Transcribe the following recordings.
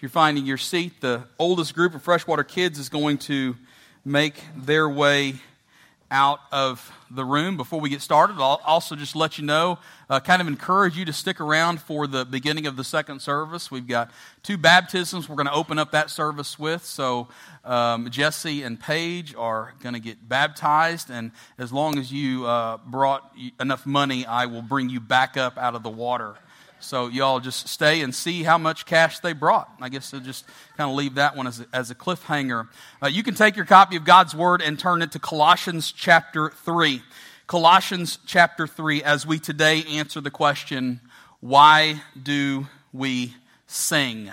If you're finding your seat, the oldest group of freshwater kids is going to make their way out of the room. Before we get started, I'll also just let you know, uh, kind of encourage you to stick around for the beginning of the second service. We've got two baptisms we're going to open up that service with. So um, Jesse and Paige are going to get baptized, and as long as you uh, brought enough money, I will bring you back up out of the water. So y'all just stay and see how much cash they brought. I guess I'll just kind of leave that one as a, as a cliffhanger. Uh, you can take your copy of God's Word and turn it to Colossians chapter 3. Colossians chapter 3, as we today answer the question, why do we sing?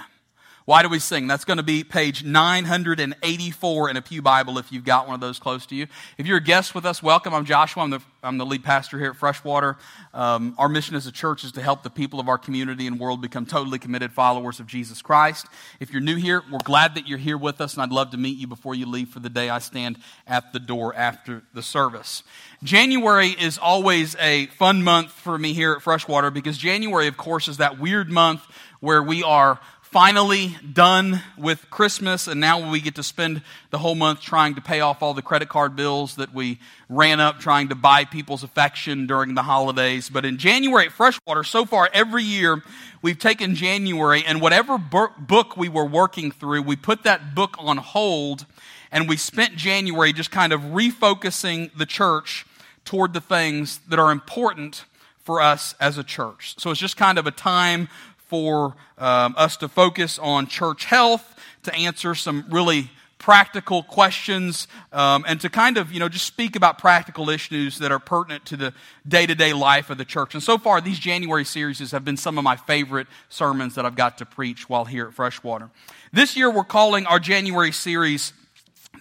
Why do we sing? That's going to be page 984 in a Pew Bible if you've got one of those close to you. If you're a guest with us, welcome. I'm Joshua. I'm the, I'm the lead pastor here at Freshwater. Um, our mission as a church is to help the people of our community and world become totally committed followers of Jesus Christ. If you're new here, we're glad that you're here with us, and I'd love to meet you before you leave for the day. I stand at the door after the service. January is always a fun month for me here at Freshwater because January, of course, is that weird month where we are finally done with Christmas, and now we get to spend the whole month trying to pay off all the credit card bills that we ran up trying to buy people's affection during the holidays. But in January at Freshwater, so far every year, we've taken January, and whatever book we were working through, we put that book on hold, and we spent January just kind of refocusing the church toward the things that are important for us as a church. So it's just kind of a time for um, us to focus on church health, to answer some really practical questions, um, and to kind of, you know, just speak about practical issues that are pertinent to the day to day life of the church. And so far, these January series have been some of my favorite sermons that I've got to preach while here at Freshwater. This year, we're calling our January series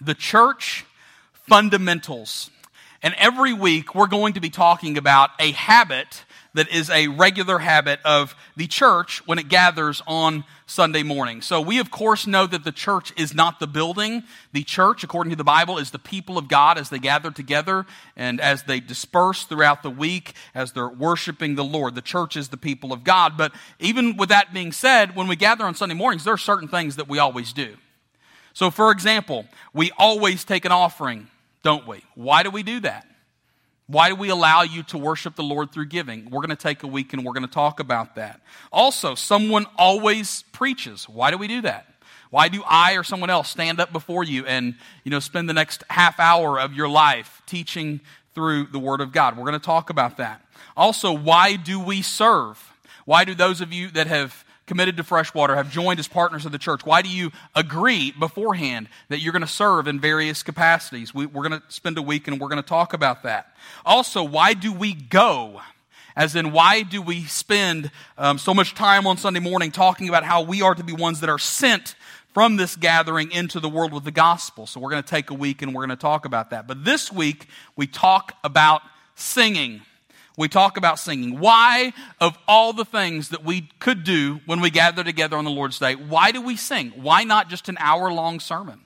The Church Fundamentals. And every week, we're going to be talking about a habit that is a regular habit of the church when it gathers on Sunday morning. So we, of course, know that the church is not the building. The church, according to the Bible, is the people of God as they gather together and as they disperse throughout the week, as they're worshiping the Lord. The church is the people of God. But even with that being said, when we gather on Sunday mornings, there are certain things that we always do. So, for example, we always take an offering, don't we? Why do we do that? Why do we allow you to worship the Lord through giving? We're going to take a week and we're going to talk about that. Also, someone always preaches. Why do we do that? Why do I or someone else stand up before you and, you know, spend the next half hour of your life teaching through the Word of God? We're going to talk about that. Also, why do we serve? Why do those of you that have committed to freshwater have joined as partners of the church? Why do you agree beforehand that you're going to serve in various capacities? We, are going to spend a week and we're going to talk about that. Also, why do we go? As in, why do we spend um, so much time on Sunday morning talking about how we are to be ones that are sent from this gathering into the world with the gospel? So, we're going to take a week and we're going to talk about that. But this week, we talk about singing we talk about singing. Why, of all the things that we could do when we gather together on the Lord's Day, why do we sing? Why not just an hour long sermon?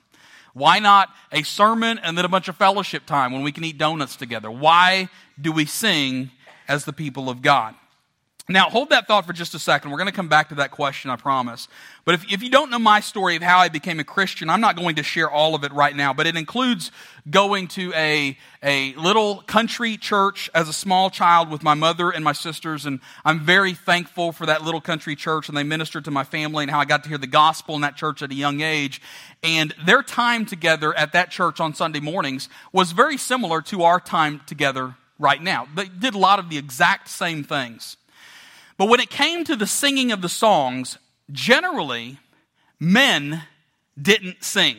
Why not a sermon and then a bunch of fellowship time when we can eat donuts together? Why do we sing as the people of God? Now, hold that thought for just a second. We're going to come back to that question, I promise. But if, if you don't know my story of how I became a Christian, I'm not going to share all of it right now, but it includes going to a, a little country church as a small child with my mother and my sisters. And I'm very thankful for that little country church, and they ministered to my family and how I got to hear the gospel in that church at a young age. And their time together at that church on Sunday mornings was very similar to our time together right now. They did a lot of the exact same things. But when it came to the singing of the songs, generally, men didn't sing.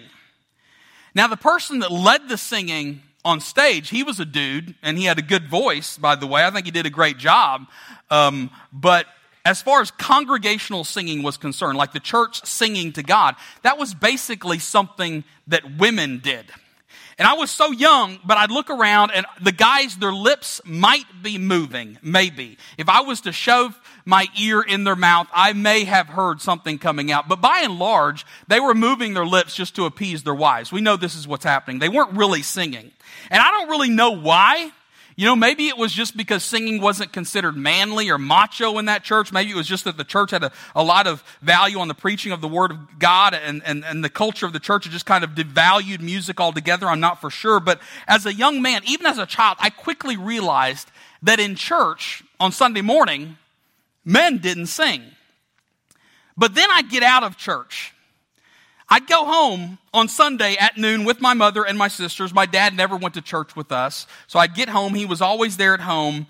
Now, the person that led the singing on stage, he was a dude, and he had a good voice, by the way. I think he did a great job. Um, but as far as congregational singing was concerned, like the church singing to God, that was basically something that women did. And I was so young, but I'd look around and the guys, their lips might be moving, maybe. If I was to shove my ear in their mouth, I may have heard something coming out. But by and large, they were moving their lips just to appease their wives. We know this is what's happening. They weren't really singing. And I don't really know why. You know, maybe it was just because singing wasn't considered manly or macho in that church. Maybe it was just that the church had a, a lot of value on the preaching of the Word of God and, and, and the culture of the church just kind of devalued music altogether. I'm not for sure. But as a young man, even as a child, I quickly realized that in church on Sunday morning, men didn't sing. But then I'd get out of church I'd go home on Sunday at noon with my mother and my sisters. My dad never went to church with us. So I'd get home. He was always there at home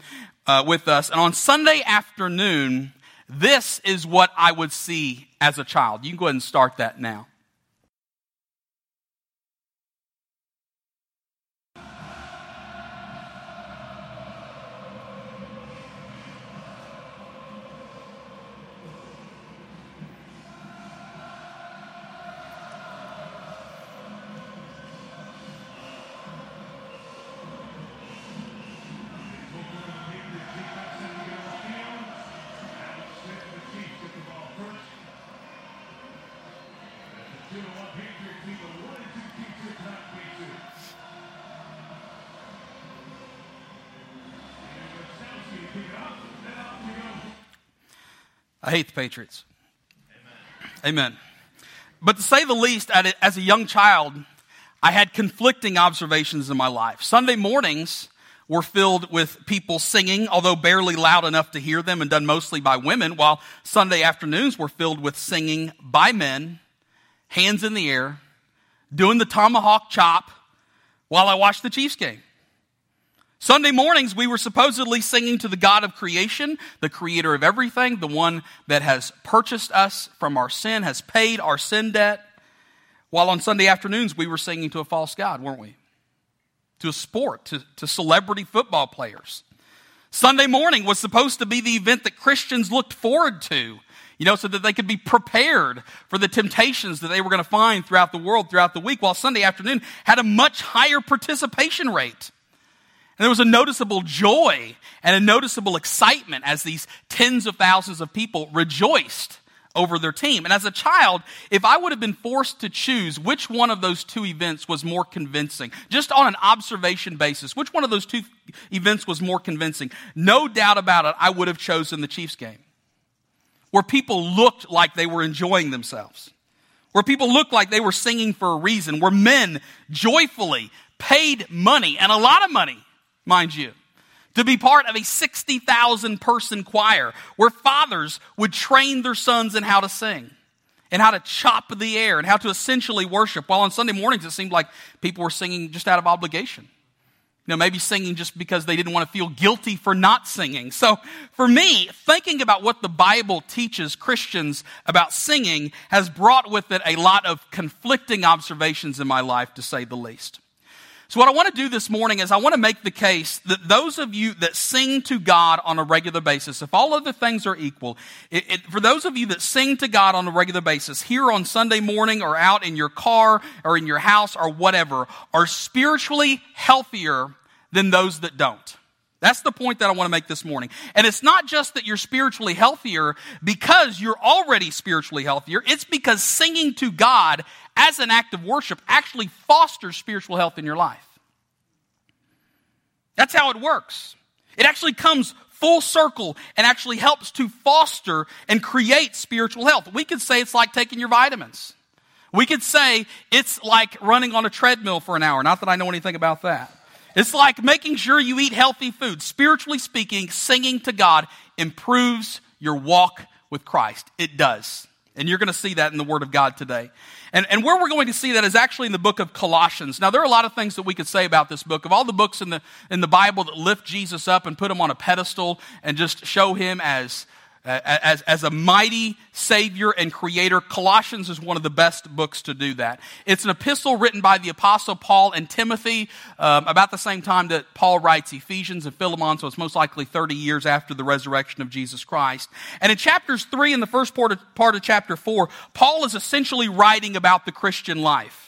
uh, with us. And on Sunday afternoon, this is what I would see as a child. You can go ahead and start that now. Hate the Patriots. Amen. Amen. But to say the least, as a young child, I had conflicting observations in my life. Sunday mornings were filled with people singing, although barely loud enough to hear them and done mostly by women, while Sunday afternoons were filled with singing by men, hands in the air, doing the tomahawk chop while I watched the Chiefs game. Sunday mornings, we were supposedly singing to the God of creation, the creator of everything, the one that has purchased us from our sin, has paid our sin debt. While on Sunday afternoons, we were singing to a false God, weren't we? To a sport, to, to celebrity football players. Sunday morning was supposed to be the event that Christians looked forward to, you know, so that they could be prepared for the temptations that they were going to find throughout the world, throughout the week, while Sunday afternoon had a much higher participation rate. There was a noticeable joy and a noticeable excitement as these tens of thousands of people rejoiced over their team. And as a child, if I would have been forced to choose which one of those two events was more convincing, just on an observation basis, which one of those two events was more convincing, no doubt about it, I would have chosen the Chiefs game. Where people looked like they were enjoying themselves. Where people looked like they were singing for a reason. Where men joyfully paid money, and a lot of money, mind you, to be part of a 60,000 person choir where fathers would train their sons in how to sing and how to chop the air and how to essentially worship. While on Sunday mornings, it seemed like people were singing just out of obligation. You know, maybe singing just because they didn't want to feel guilty for not singing. So for me, thinking about what the Bible teaches Christians about singing has brought with it a lot of conflicting observations in my life, to say the least. So, what I want to do this morning is I want to make the case that those of you that sing to God on a regular basis, if all other things are equal, it, it, for those of you that sing to God on a regular basis, here on Sunday morning or out in your car or in your house or whatever, are spiritually healthier than those that don't. That's the point that I want to make this morning. And it's not just that you're spiritually healthier because you're already spiritually healthier. It's because singing to God as an act of worship actually fosters spiritual health in your life. That's how it works. It actually comes full circle and actually helps to foster and create spiritual health. We could say it's like taking your vitamins. We could say it's like running on a treadmill for an hour. Not that I know anything about that. It's like making sure you eat healthy food. Spiritually speaking, singing to God improves your walk with Christ. It does. And you're going to see that in the Word of God today. And, and where we're going to see that is actually in the book of Colossians. Now, there are a lot of things that we could say about this book. Of all the books in the, in the Bible that lift Jesus up and put him on a pedestal and just show him as as, as a mighty Savior and Creator. Colossians is one of the best books to do that. It's an epistle written by the Apostle Paul and Timothy um, about the same time that Paul writes Ephesians and Philemon, so it's most likely 30 years after the resurrection of Jesus Christ. And in chapters 3 and the first part of, part of chapter 4, Paul is essentially writing about the Christian life.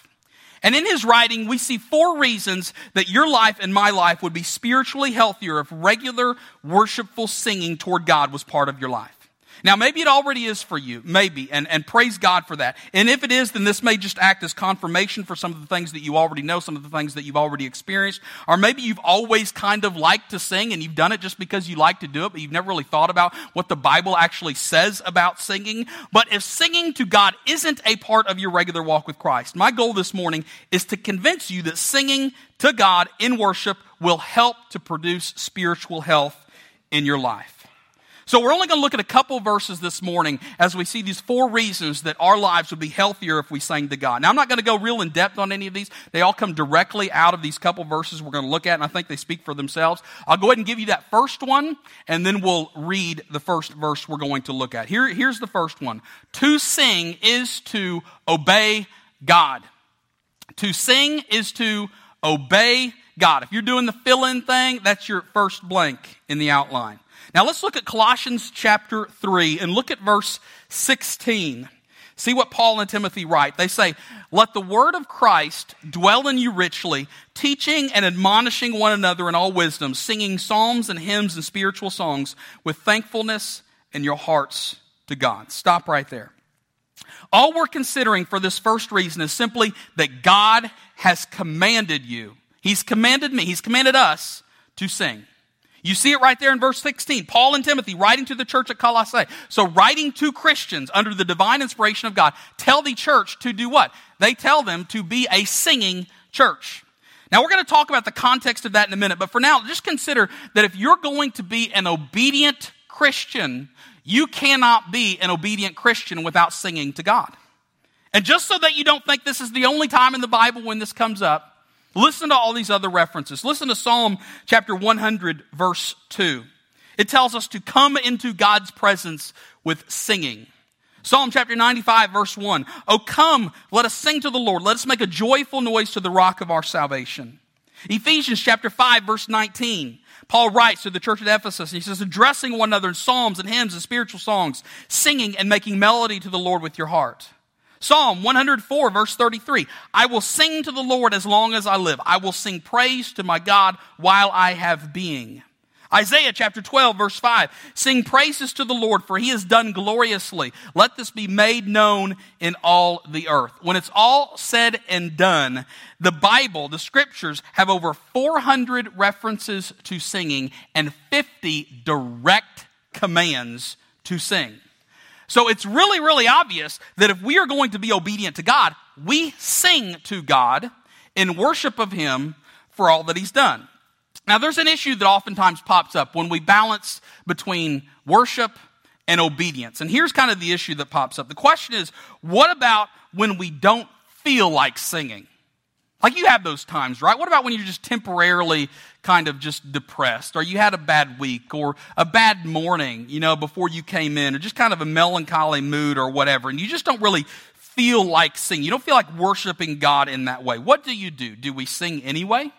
And in his writing, we see four reasons that your life and my life would be spiritually healthier if regular worshipful singing toward God was part of your life. Now, maybe it already is for you, maybe, and, and praise God for that. And if it is, then this may just act as confirmation for some of the things that you already know, some of the things that you've already experienced. Or maybe you've always kind of liked to sing and you've done it just because you like to do it, but you've never really thought about what the Bible actually says about singing. But if singing to God isn't a part of your regular walk with Christ, my goal this morning is to convince you that singing to God in worship will help to produce spiritual health in your life. So we're only going to look at a couple verses this morning as we see these four reasons that our lives would be healthier if we sang to God. Now I'm not going to go real in depth on any of these. They all come directly out of these couple verses we're going to look at and I think they speak for themselves. I'll go ahead and give you that first one and then we'll read the first verse we're going to look at. Here, here's the first one. To sing is to obey God. To sing is to obey God. If you're doing the fill in thing, that's your first blank in the outline. Now let's look at Colossians chapter 3 and look at verse 16. See what Paul and Timothy write. They say, Let the word of Christ dwell in you richly, teaching and admonishing one another in all wisdom, singing psalms and hymns and spiritual songs with thankfulness in your hearts to God. Stop right there. All we're considering for this first reason is simply that God has commanded you. He's commanded me, He's commanded us to sing. You see it right there in verse 16. Paul and Timothy writing to the church at Colossae. So writing to Christians under the divine inspiration of God, tell the church to do what? They tell them to be a singing church. Now we're going to talk about the context of that in a minute, but for now, just consider that if you're going to be an obedient Christian, you cannot be an obedient Christian without singing to God. And just so that you don't think this is the only time in the Bible when this comes up, Listen to all these other references. Listen to Psalm chapter 100, verse 2. It tells us to come into God's presence with singing. Psalm chapter 95, verse 1. Oh, come, let us sing to the Lord. Let us make a joyful noise to the rock of our salvation. Ephesians chapter 5, verse 19. Paul writes to the church at Ephesus, and he says, addressing one another in psalms and hymns and spiritual songs, singing and making melody to the Lord with your heart. Psalm 104, verse 33 I will sing to the Lord as long as I live. I will sing praise to my God while I have being. Isaiah chapter 12, verse 5 Sing praises to the Lord, for he has done gloriously. Let this be made known in all the earth. When it's all said and done, the Bible, the scriptures, have over 400 references to singing and 50 direct commands to sing. So it's really, really obvious that if we are going to be obedient to God, we sing to God in worship of Him for all that He's done. Now, there's an issue that oftentimes pops up when we balance between worship and obedience. And here's kind of the issue that pops up. The question is, what about when we don't feel like singing? Like you have those times, right? What about when you're just temporarily kind of just depressed, or you had a bad week, or a bad morning, you know, before you came in, or just kind of a melancholy mood or whatever, and you just don't really feel like singing. You don't feel like worshiping God in that way. What do you do? Do we sing anyway?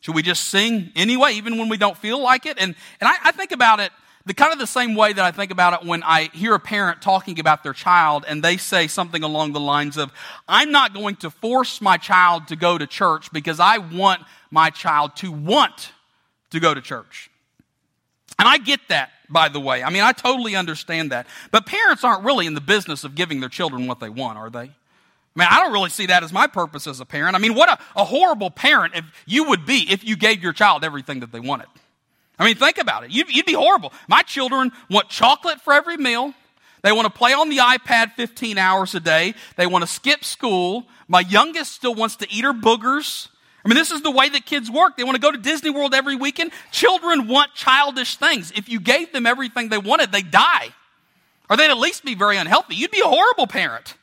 Should we just sing anyway, even when we don't feel like it? And, and I, I think about it the kind of the same way that I think about it when I hear a parent talking about their child and they say something along the lines of, I'm not going to force my child to go to church because I want my child to want to go to church. And I get that, by the way. I mean, I totally understand that. But parents aren't really in the business of giving their children what they want, are they? I mean, I don't really see that as my purpose as a parent. I mean, what a, a horrible parent if you would be if you gave your child everything that they wanted. I mean, think about it. You'd, you'd be horrible. My children want chocolate for every meal. They want to play on the iPad 15 hours a day. They want to skip school. My youngest still wants to eat her boogers. I mean, this is the way that kids work. They want to go to Disney World every weekend. Children want childish things. If you gave them everything they wanted, they'd die. Or they'd at least be very unhealthy. You'd be a horrible parent.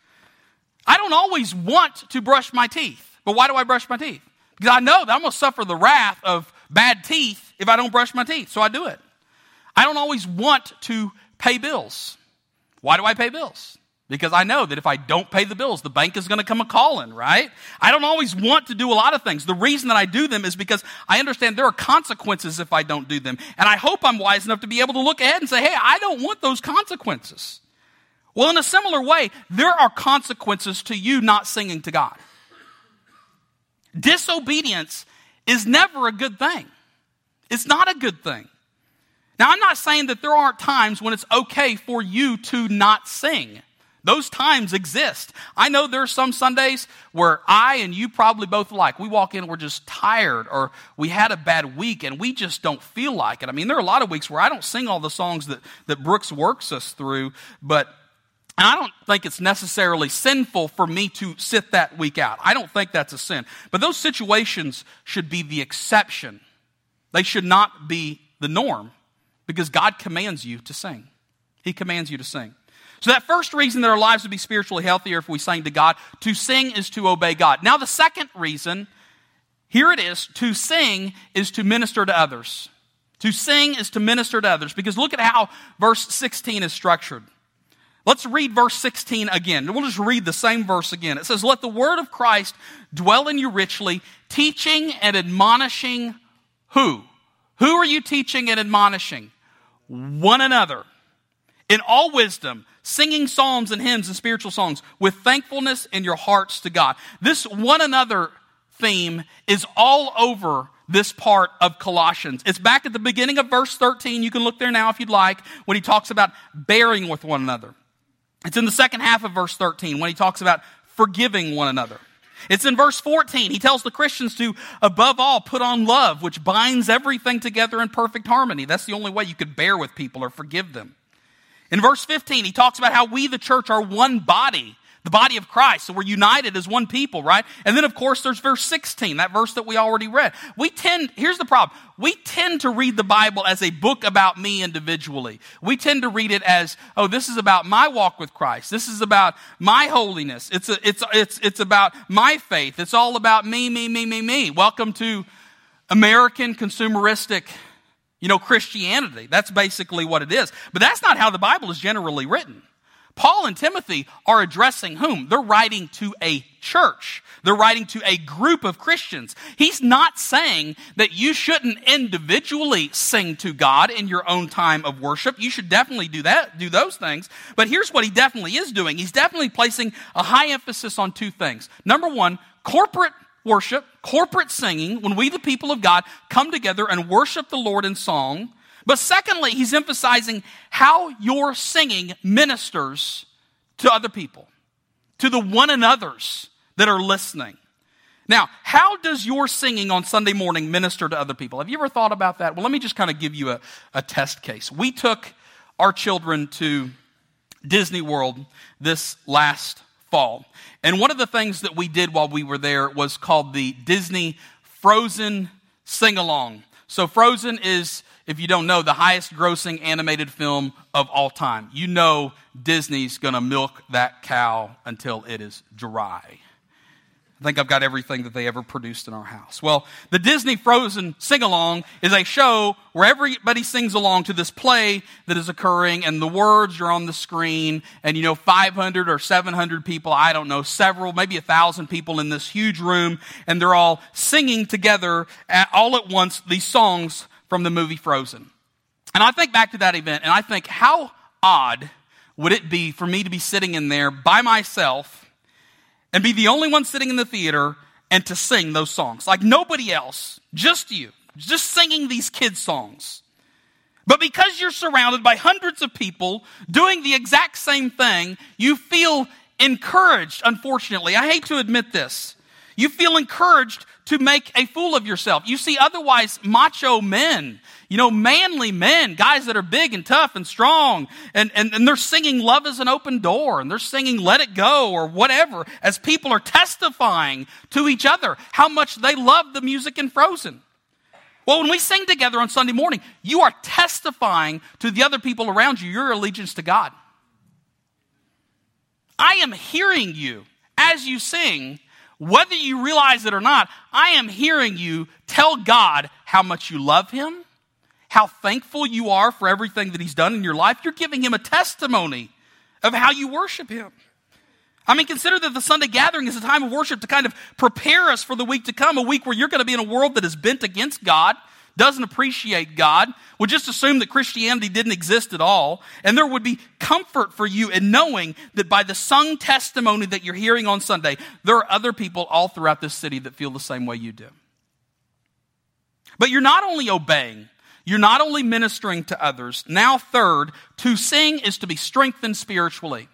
I don't always want to brush my teeth. But why do I brush my teeth? Because I know that I'm going to suffer the wrath of bad teeth if I don't brush my teeth, so I do it. I don't always want to pay bills. Why do I pay bills? Because I know that if I don't pay the bills, the bank is going to come a calling, right? I don't always want to do a lot of things. The reason that I do them is because I understand there are consequences if I don't do them. And I hope I'm wise enough to be able to look ahead and say, hey, I don't want those consequences. Well, in a similar way, there are consequences to you not singing to God. Disobedience is never a good thing. It's not a good thing. Now, I'm not saying that there aren't times when it's okay for you to not sing. Those times exist. I know there are some Sundays where I and you probably both like. We walk in, we're just tired, or we had a bad week and we just don't feel like it. I mean, there are a lot of weeks where I don't sing all the songs that, that Brooks works us through, but and I don't think it's necessarily sinful for me to sit that week out. I don't think that's a sin. But those situations should be the exception. They should not be the norm because God commands you to sing. He commands you to sing. So, that first reason that our lives would be spiritually healthier if we sang to God, to sing is to obey God. Now, the second reason, here it is to sing is to minister to others. To sing is to minister to others because look at how verse 16 is structured. Let's read verse 16 again. We'll just read the same verse again. It says, Let the word of Christ dwell in you richly, teaching and admonishing who? Who are you teaching and admonishing? One another. In all wisdom, singing psalms and hymns and spiritual songs with thankfulness in your hearts to God. This one another theme is all over this part of Colossians. It's back at the beginning of verse 13. You can look there now if you'd like, when he talks about bearing with one another. It's in the second half of verse 13 when he talks about forgiving one another. It's in verse 14. He tells the Christians to, above all, put on love, which binds everything together in perfect harmony. That's the only way you could bear with people or forgive them. In verse 15, he talks about how we, the church, are one body the body of Christ. So we're united as one people, right? And then, of course, there's verse 16, that verse that we already read. We tend, here's the problem. We tend to read the Bible as a book about me individually. We tend to read it as, oh, this is about my walk with Christ. This is about my holiness. It's, a, it's, it's, it's about my faith. It's all about me, me, me, me, me. Welcome to American consumeristic you know, Christianity. That's basically what it is. But that's not how the Bible is generally written. Paul and Timothy are addressing whom? They're writing to a church. They're writing to a group of Christians. He's not saying that you shouldn't individually sing to God in your own time of worship. You should definitely do that, do those things. But here's what he definitely is doing. He's definitely placing a high emphasis on two things. Number one, corporate worship, corporate singing, when we, the people of God, come together and worship the Lord in song. But secondly, he's emphasizing how your singing ministers to other people, to the one another's that are listening. Now, how does your singing on Sunday morning minister to other people? Have you ever thought about that? Well, let me just kind of give you a, a test case. We took our children to Disney World this last fall. And one of the things that we did while we were there was called the Disney Frozen Sing Along. So, Frozen is if you don't know, the highest grossing animated film of all time. You know Disney's going to milk that cow until it is dry. I think I've got everything that they ever produced in our house. Well, the Disney Frozen Sing Along is a show where everybody sings along to this play that is occurring, and the words are on the screen, and you know, 500 or 700 people, I don't know, several, maybe a thousand people in this huge room, and they're all singing together at, all at once these songs from the movie Frozen. And I think back to that event and I think, how odd would it be for me to be sitting in there by myself and be the only one sitting in the theater and to sing those songs? Like nobody else, just you, just singing these kids' songs. But because you're surrounded by hundreds of people doing the exact same thing, you feel encouraged, unfortunately. I hate to admit this. You feel encouraged to make a fool of yourself. You see, otherwise, macho men, you know, manly men, guys that are big and tough and strong, and, and, and they're singing Love is an Open Door, and they're singing Let It Go, or whatever, as people are testifying to each other how much they love the music in Frozen. Well, when we sing together on Sunday morning, you are testifying to the other people around you your allegiance to God. I am hearing you as you sing whether you realize it or not, I am hearing you tell God how much you love Him, how thankful you are for everything that He's done in your life. You're giving Him a testimony of how you worship Him. I mean, consider that the Sunday gathering is a time of worship to kind of prepare us for the week to come, a week where you're going to be in a world that is bent against God, doesn't appreciate God, would just assume that Christianity didn't exist at all, and there would be comfort for you in knowing that by the sung testimony that you're hearing on Sunday, there are other people all throughout this city that feel the same way you do. But you're not only obeying, You're not only ministering to others. Now, third, to sing is to be strengthened spiritually.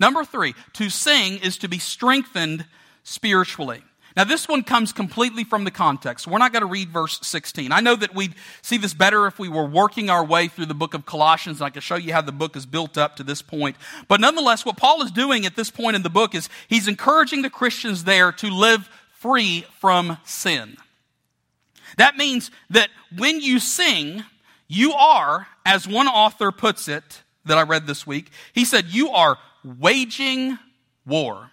Number three, to sing is to be strengthened spiritually. Now, this one comes completely from the context. We're not going to read verse 16. I know that we'd see this better if we were working our way through the book of Colossians, and I could show you how the book is built up to this point. But nonetheless, what Paul is doing at this point in the book is he's encouraging the Christians there to live free from sin. That means that when you sing, you are, as one author puts it that I read this week, he said, you are waging war.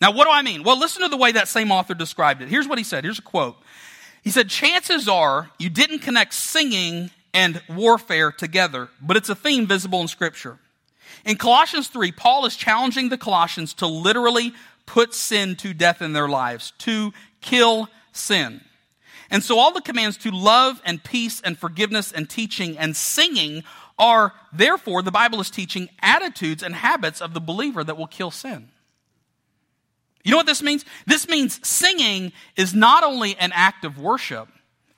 Now, what do I mean? Well, listen to the way that same author described it. Here's what he said. Here's a quote. He said, Chances are you didn't connect singing and warfare together, but it's a theme visible in Scripture. In Colossians 3, Paul is challenging the Colossians to literally put sin to death in their lives, to kill sin. And so all the commands to love and peace and forgiveness and teaching and singing are, therefore, the Bible is teaching attitudes and habits of the believer that will kill sin. You know what this means? This means singing is not only an act of worship,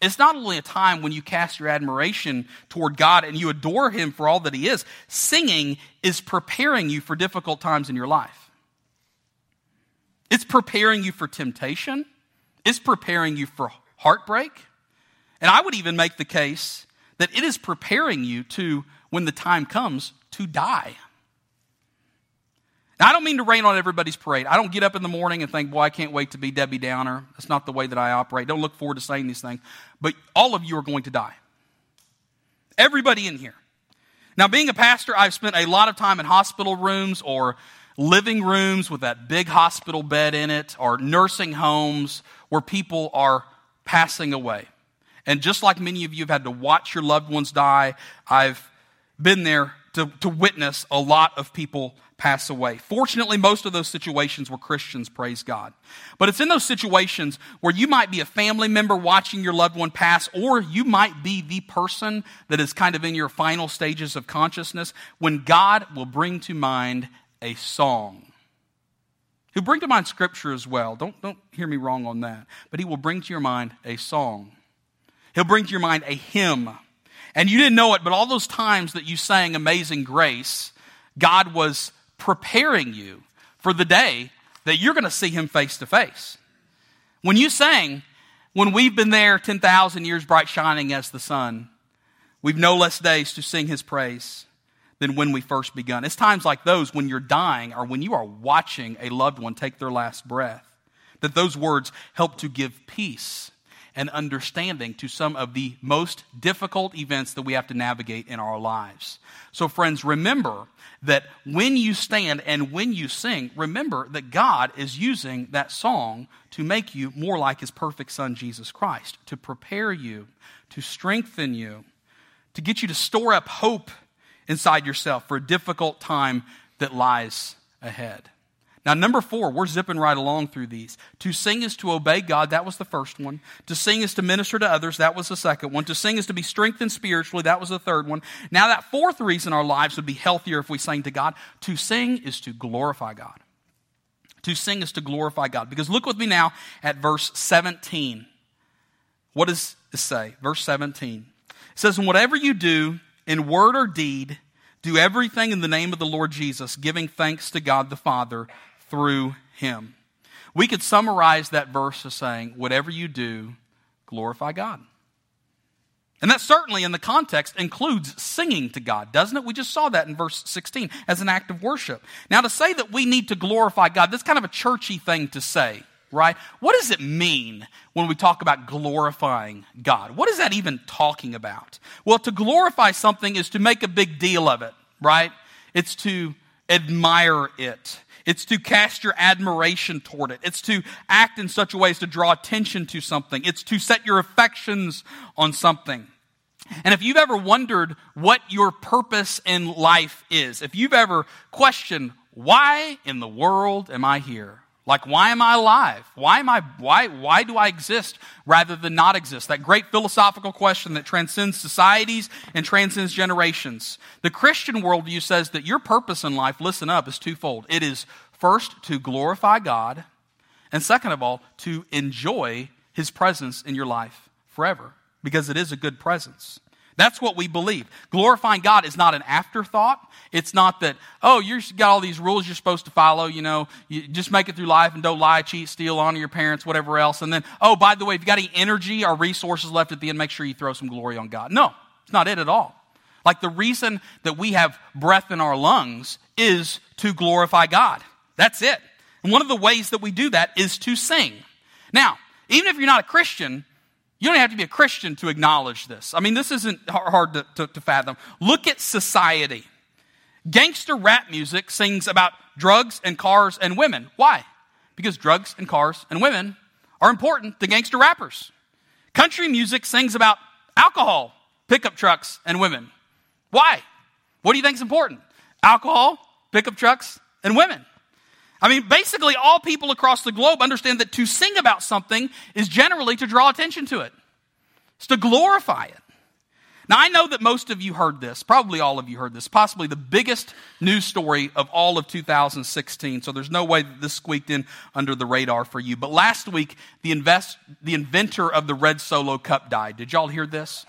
it's not only a time when you cast your admiration toward God and you adore Him for all that He is. Singing is preparing you for difficult times in your life. It's preparing you for temptation. It's preparing you for heartbreak. And I would even make the case that it is preparing you to, when the time comes, to die. Now, I don't mean to rain on everybody's parade. I don't get up in the morning and think, boy, I can't wait to be Debbie Downer. That's not the way that I operate. Don't look forward to saying these things. But all of you are going to die. Everybody in here. Now, being a pastor, I've spent a lot of time in hospital rooms or living rooms with that big hospital bed in it or nursing homes where people are passing away. And just like many of you have had to watch your loved ones die, I've been there to, to witness a lot of people pass away. Fortunately, most of those situations were Christians, praise God. But it's in those situations where you might be a family member watching your loved one pass, or you might be the person that is kind of in your final stages of consciousness when God will bring to mind a song. He'll bring to mind scripture as well. Don't, don't hear me wrong on that. But he will bring to your mind a song. He'll bring to your mind a hymn. And you didn't know it, but all those times that you sang Amazing Grace, God was preparing you for the day that you're going to see him face to face. When you sang, when we've been there 10,000 years bright shining as the sun, we've no less days to sing his praise than when we first begun. It's times like those when you're dying or when you are watching a loved one take their last breath that those words help to give peace and understanding to some of the most difficult events that we have to navigate in our lives. So, friends, remember that when you stand and when you sing, remember that God is using that song to make you more like His perfect Son, Jesus Christ, to prepare you, to strengthen you, to get you to store up hope inside yourself for a difficult time that lies ahead. Now, number four, we're zipping right along through these. To sing is to obey God. That was the first one. To sing is to minister to others. That was the second one. To sing is to be strengthened spiritually. That was the third one. Now, that fourth reason our lives would be healthier if we sang to God. To sing is to glorify God. To sing is to glorify God. Because look with me now at verse 17. What does it say? Verse 17. It says, And whatever you do in word or deed, do everything in the name of the Lord Jesus, giving thanks to God the Father through him. We could summarize that verse as saying, whatever you do, glorify God. And that certainly in the context includes singing to God, doesn't it? We just saw that in verse 16 as an act of worship. Now, to say that we need to glorify God, that's kind of a churchy thing to say, right? What does it mean when we talk about glorifying God? What is that even talking about? Well, to glorify something is to make a big deal of it, right? It's to admire it. It's to cast your admiration toward it. It's to act in such a way as to draw attention to something. It's to set your affections on something. And if you've ever wondered what your purpose in life is, if you've ever questioned, why in the world am I here? Like, why am I alive? Why am I, why, why do I exist rather than not exist? That great philosophical question that transcends societies and transcends generations. The Christian worldview says that your purpose in life, listen up, is twofold. It is first to glorify God, and second of all, to enjoy his presence in your life forever. because it is a good presence. That's what we believe. Glorifying God is not an afterthought. It's not that, oh, you've got all these rules you're supposed to follow, you know, you just make it through life and don't lie, cheat, steal, honor your parents, whatever else. And then, oh, by the way, if you've got any energy or resources left at the end, make sure you throw some glory on God. No, it's not it at all. Like the reason that we have breath in our lungs is to glorify God. That's it. And one of the ways that we do that is to sing. Now, even if you're not a Christian, you don't have to be a Christian to acknowledge this. I mean, this isn't hard to, to, to, fathom. Look at society. Gangster rap music sings about drugs and cars and women. Why? Because drugs and cars and women are important to gangster rappers. Country music sings about alcohol, pickup trucks, and women. Why? What do you think is important? Alcohol, pickup trucks, and women. I mean, basically, all people across the globe understand that to sing about something is generally to draw attention to it, it's to glorify it. Now, I know that most of you heard this, probably all of you heard this, possibly the biggest news story of all of 2016. So there's no way that this squeaked in under the radar for you. But last week, the, invest, the inventor of the Red Solo Cup died. Did y'all hear this?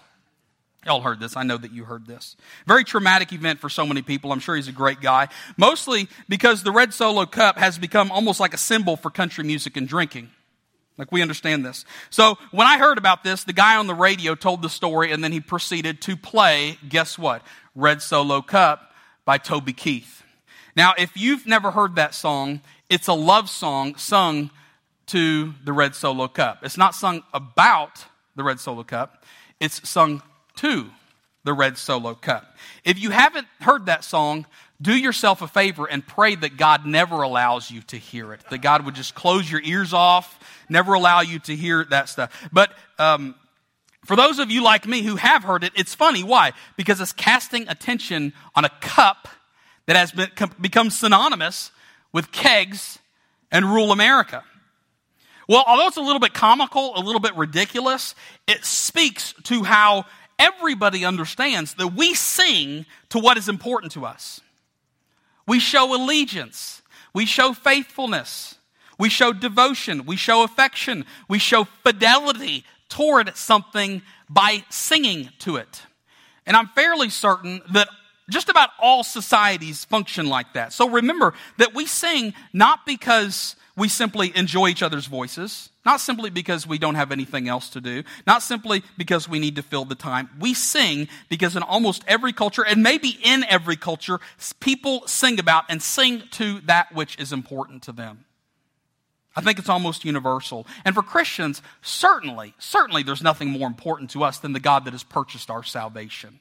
Y'all heard this. I know that you heard this. Very traumatic event for so many people. I'm sure he's a great guy. Mostly because the Red Solo Cup has become almost like a symbol for country music and drinking. Like we understand this. So when I heard about this, the guy on the radio told the story and then he proceeded to play, guess what? Red Solo Cup by Toby Keith. Now, if you've never heard that song, it's a love song sung to the Red Solo Cup. It's not sung about the Red Solo Cup. It's sung to the Red Solo Cup. If you haven't heard that song, do yourself a favor and pray that God never allows you to hear it. That God would just close your ears off, never allow you to hear that stuff. But um, for those of you like me who have heard it, it's funny. Why? Because it's casting attention on a cup that has been, become synonymous with kegs and rural America. Well, although it's a little bit comical, a little bit ridiculous, it speaks to how everybody understands that we sing to what is important to us. We show allegiance, we show faithfulness, we show devotion, we show affection, we show fidelity toward something by singing to it. And I'm fairly certain that just about all societies function like that. So remember that we sing not because we simply enjoy each other's voices, not simply because we don't have anything else to do, not simply because we need to fill the time. We sing because in almost every culture, and maybe in every culture, people sing about and sing to that which is important to them. I think it's almost universal. And for Christians, certainly, certainly there's nothing more important to us than the God that has purchased our salvation.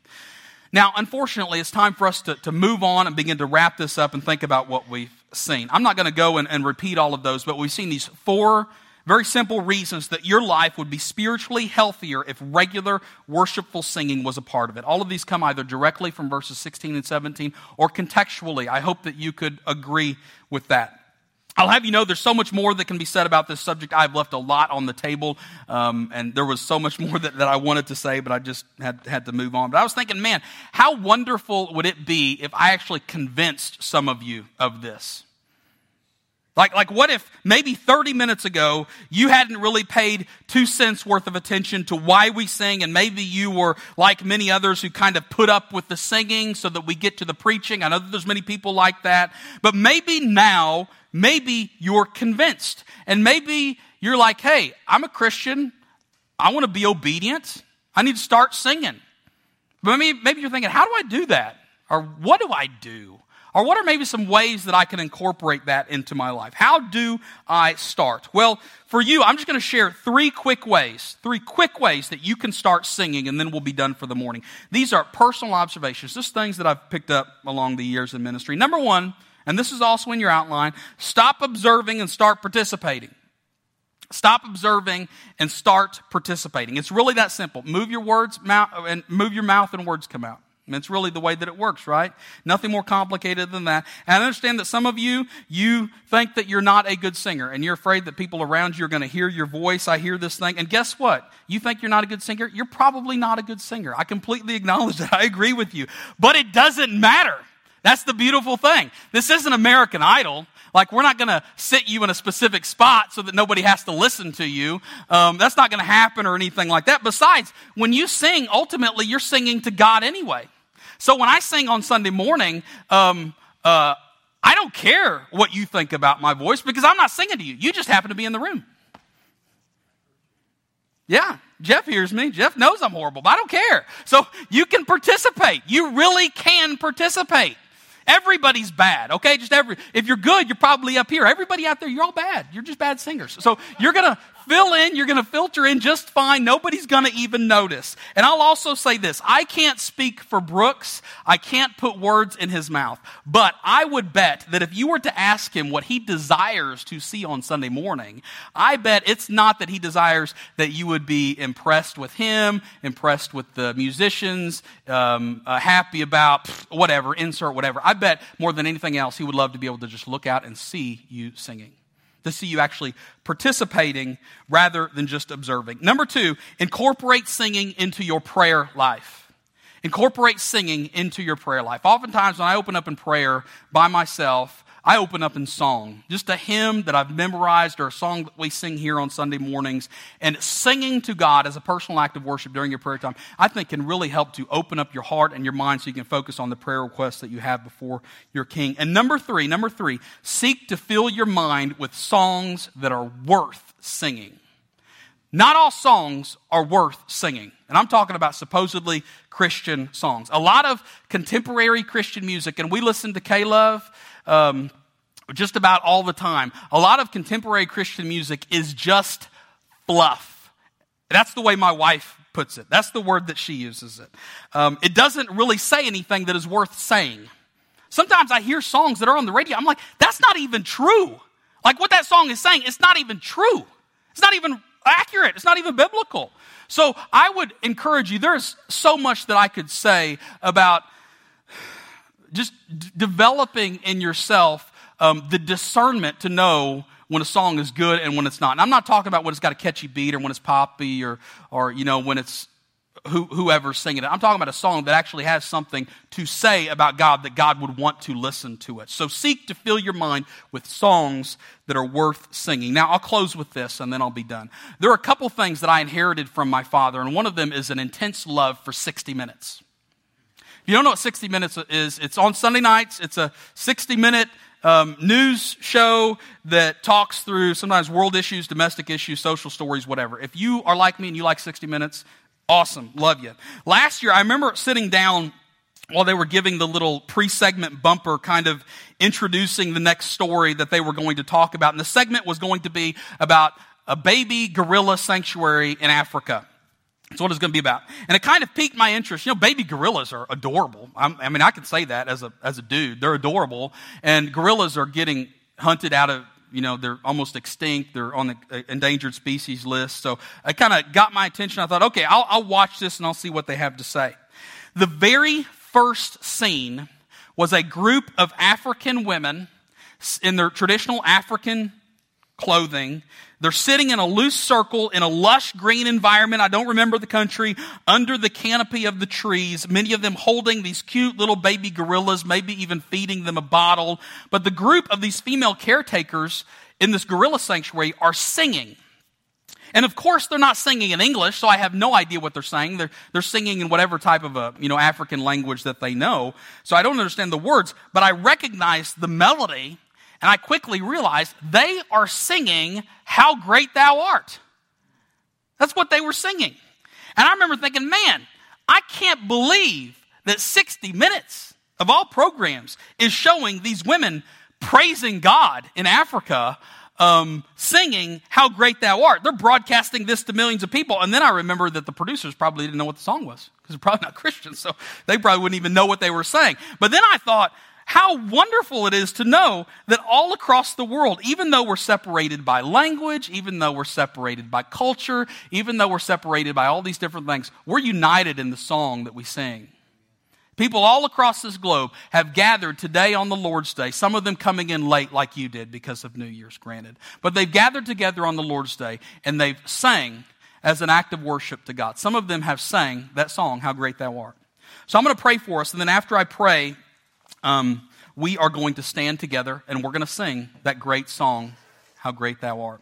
Now, unfortunately, it's time for us to, to move on and begin to wrap this up and think about what we've seen. I'm not going to go and, and repeat all of those, but we've seen these four very simple reasons that your life would be spiritually healthier if regular worshipful singing was a part of it. All of these come either directly from verses 16 and 17 or contextually. I hope that you could agree with that. I'll have you know there's so much more that can be said about this subject. I've left a lot on the table, um, and there was so much more that, that I wanted to say, but I just had, had to move on. But I was thinking, man, how wonderful would it be if I actually convinced some of you of this? Like, like what if maybe 30 minutes ago you hadn't really paid two cents worth of attention to why we sing, and maybe you were like many others who kind of put up with the singing so that we get to the preaching. I know that there's many people like that. But maybe now maybe you're convinced. And maybe you're like, hey, I'm a Christian. I want to be obedient. I need to start singing. But maybe, maybe you're thinking, how do I do that? Or what do I do? Or what are maybe some ways that I can incorporate that into my life? How do I start? Well, for you, I'm just going to share three quick ways, three quick ways that you can start singing, and then we'll be done for the morning. These are personal observations, just things that I've picked up along the years in ministry. Number one, and this is also in your outline, stop observing and start participating. Stop observing and start participating. It's really that simple. Move your words mouth, and move your mouth and words come out. It's really the way that it works, right? Nothing more complicated than that. And I understand that some of you, you think that you're not a good singer and you're afraid that people around you are going to hear your voice. I hear this thing. And guess what? You think you're not a good singer? You're probably not a good singer. I completely acknowledge that. I agree with you. But it doesn't matter That's the beautiful thing. This isn't American Idol. Like, we're not going to sit you in a specific spot so that nobody has to listen to you. Um, that's not going to happen or anything like that. Besides, when you sing, ultimately, you're singing to God anyway. So when I sing on Sunday morning, um, uh, I don't care what you think about my voice because I'm not singing to you. You just happen to be in the room. Yeah, Jeff hears me. Jeff knows I'm horrible, but I don't care. So you can participate. You really can participate. Everybody's bad, okay? Just every, if you're good, you're probably up here. Everybody out there, you're all bad. You're just bad singers. So you're gonna fill in, you're going to filter in just fine. Nobody's going to even notice. And I'll also say this I can't speak for Brooks, I can't put words in his mouth. But I would bet that if you were to ask him what he desires to see on Sunday morning, I bet it's not that he desires that you would be impressed with him, impressed with the musicians, um, uh, happy about whatever, insert whatever. I bet more than anything else, he would love to be able to just look out and see you singing to see you actually participating rather than just observing. Number two, incorporate singing into your prayer life. Incorporate singing into your prayer life. Oftentimes, when I open up in prayer by myself, I open up in song, just a hymn that I've memorized or a song that we sing here on Sunday mornings. And singing to God as a personal act of worship during your prayer time, I think can really help to open up your heart and your mind so you can focus on the prayer requests that you have before your King. And number three, number three, seek to fill your mind with songs that are worth singing. Not all songs are worth singing. And I'm talking about supposedly Christian songs. A lot of contemporary Christian music, and we listen to K Love um, just about all the time. A lot of contemporary Christian music is just fluff. That's the way my wife puts it. That's the word that she uses it. Um, it doesn't really say anything that is worth saying. Sometimes I hear songs that are on the radio. I'm like, that's not even true. Like what that song is saying, it's not even true. It's not even accurate. It's not even biblical. So I would encourage you, there's so much that I could say about just d- developing in yourself um, the discernment to know when a song is good and when it's not. And I'm not talking about when it's got a catchy beat or when it's poppy or, or you know, when it's who, whoever's singing it. I'm talking about a song that actually has something to say about God that God would want to listen to it. So seek to fill your mind with songs that are worth singing. Now, I'll close with this and then I'll be done. There are a couple things that I inherited from my father, and one of them is an intense love for 60 minutes If you don't know what 60 Minutes is, it's on Sunday nights. It's a 60 minute um, news show that talks through sometimes world issues, domestic issues, social stories, whatever. If you are like me and you like 60 Minutes, awesome. Love you. Last year, I remember sitting down while they were giving the little pre segment bumper, kind of introducing the next story that they were going to talk about. And the segment was going to be about a baby gorilla sanctuary in Africa. That's what it's going to be about. And it kind of piqued my interest. You know, baby gorillas are adorable. I'm, i mean, I can say that as a, as a dude. They're adorable. And gorillas are getting hunted out of, you know, they're almost extinct. They're on the uh, endangered species list. So it kind of got my attention. I thought, okay, I'll, I'll watch this and I'll see what they have to say. The very first scene was a group of African women in their traditional African clothing they're sitting in a loose circle in a lush green environment. I don't remember the country, under the canopy of the trees, many of them holding these cute little baby gorillas, maybe even feeding them a bottle. But the group of these female caretakers in this gorilla sanctuary are singing. And of course, they're not singing in English, so I have no idea what they're saying. They're, they're singing in whatever type of a, you know, African language that they know. So I don't understand the words, but I recognize the melody and I quickly realized they are singing, How Great Thou Art. That's what they were singing. And I remember thinking, man, I can't believe that 60 minutes of all programs is showing these women praising God in Africa, um, singing How Great Thou Art. They're broadcasting this to millions of people. And then I remember that the producers probably didn't know what the song was because they're probably not Christians, so they probably wouldn't even know what they were saying. But then I thought, how wonderful it is to know that all across the world, even though we're separated by language, even though we're separated by culture, even though we're separated by all these different things, we're united in the song that we sing. People all across this globe have gathered today on the Lord's Day, some of them coming in late like you did because of New Year's, granted. But they've gathered together on the Lord's Day and they've sang as an act of worship to God. Some of them have sang that song, How Great Thou Art. So I'm going to pray for us, and then after I pray, um, we are going to stand together and we're going to sing that great song, How Great Thou Art.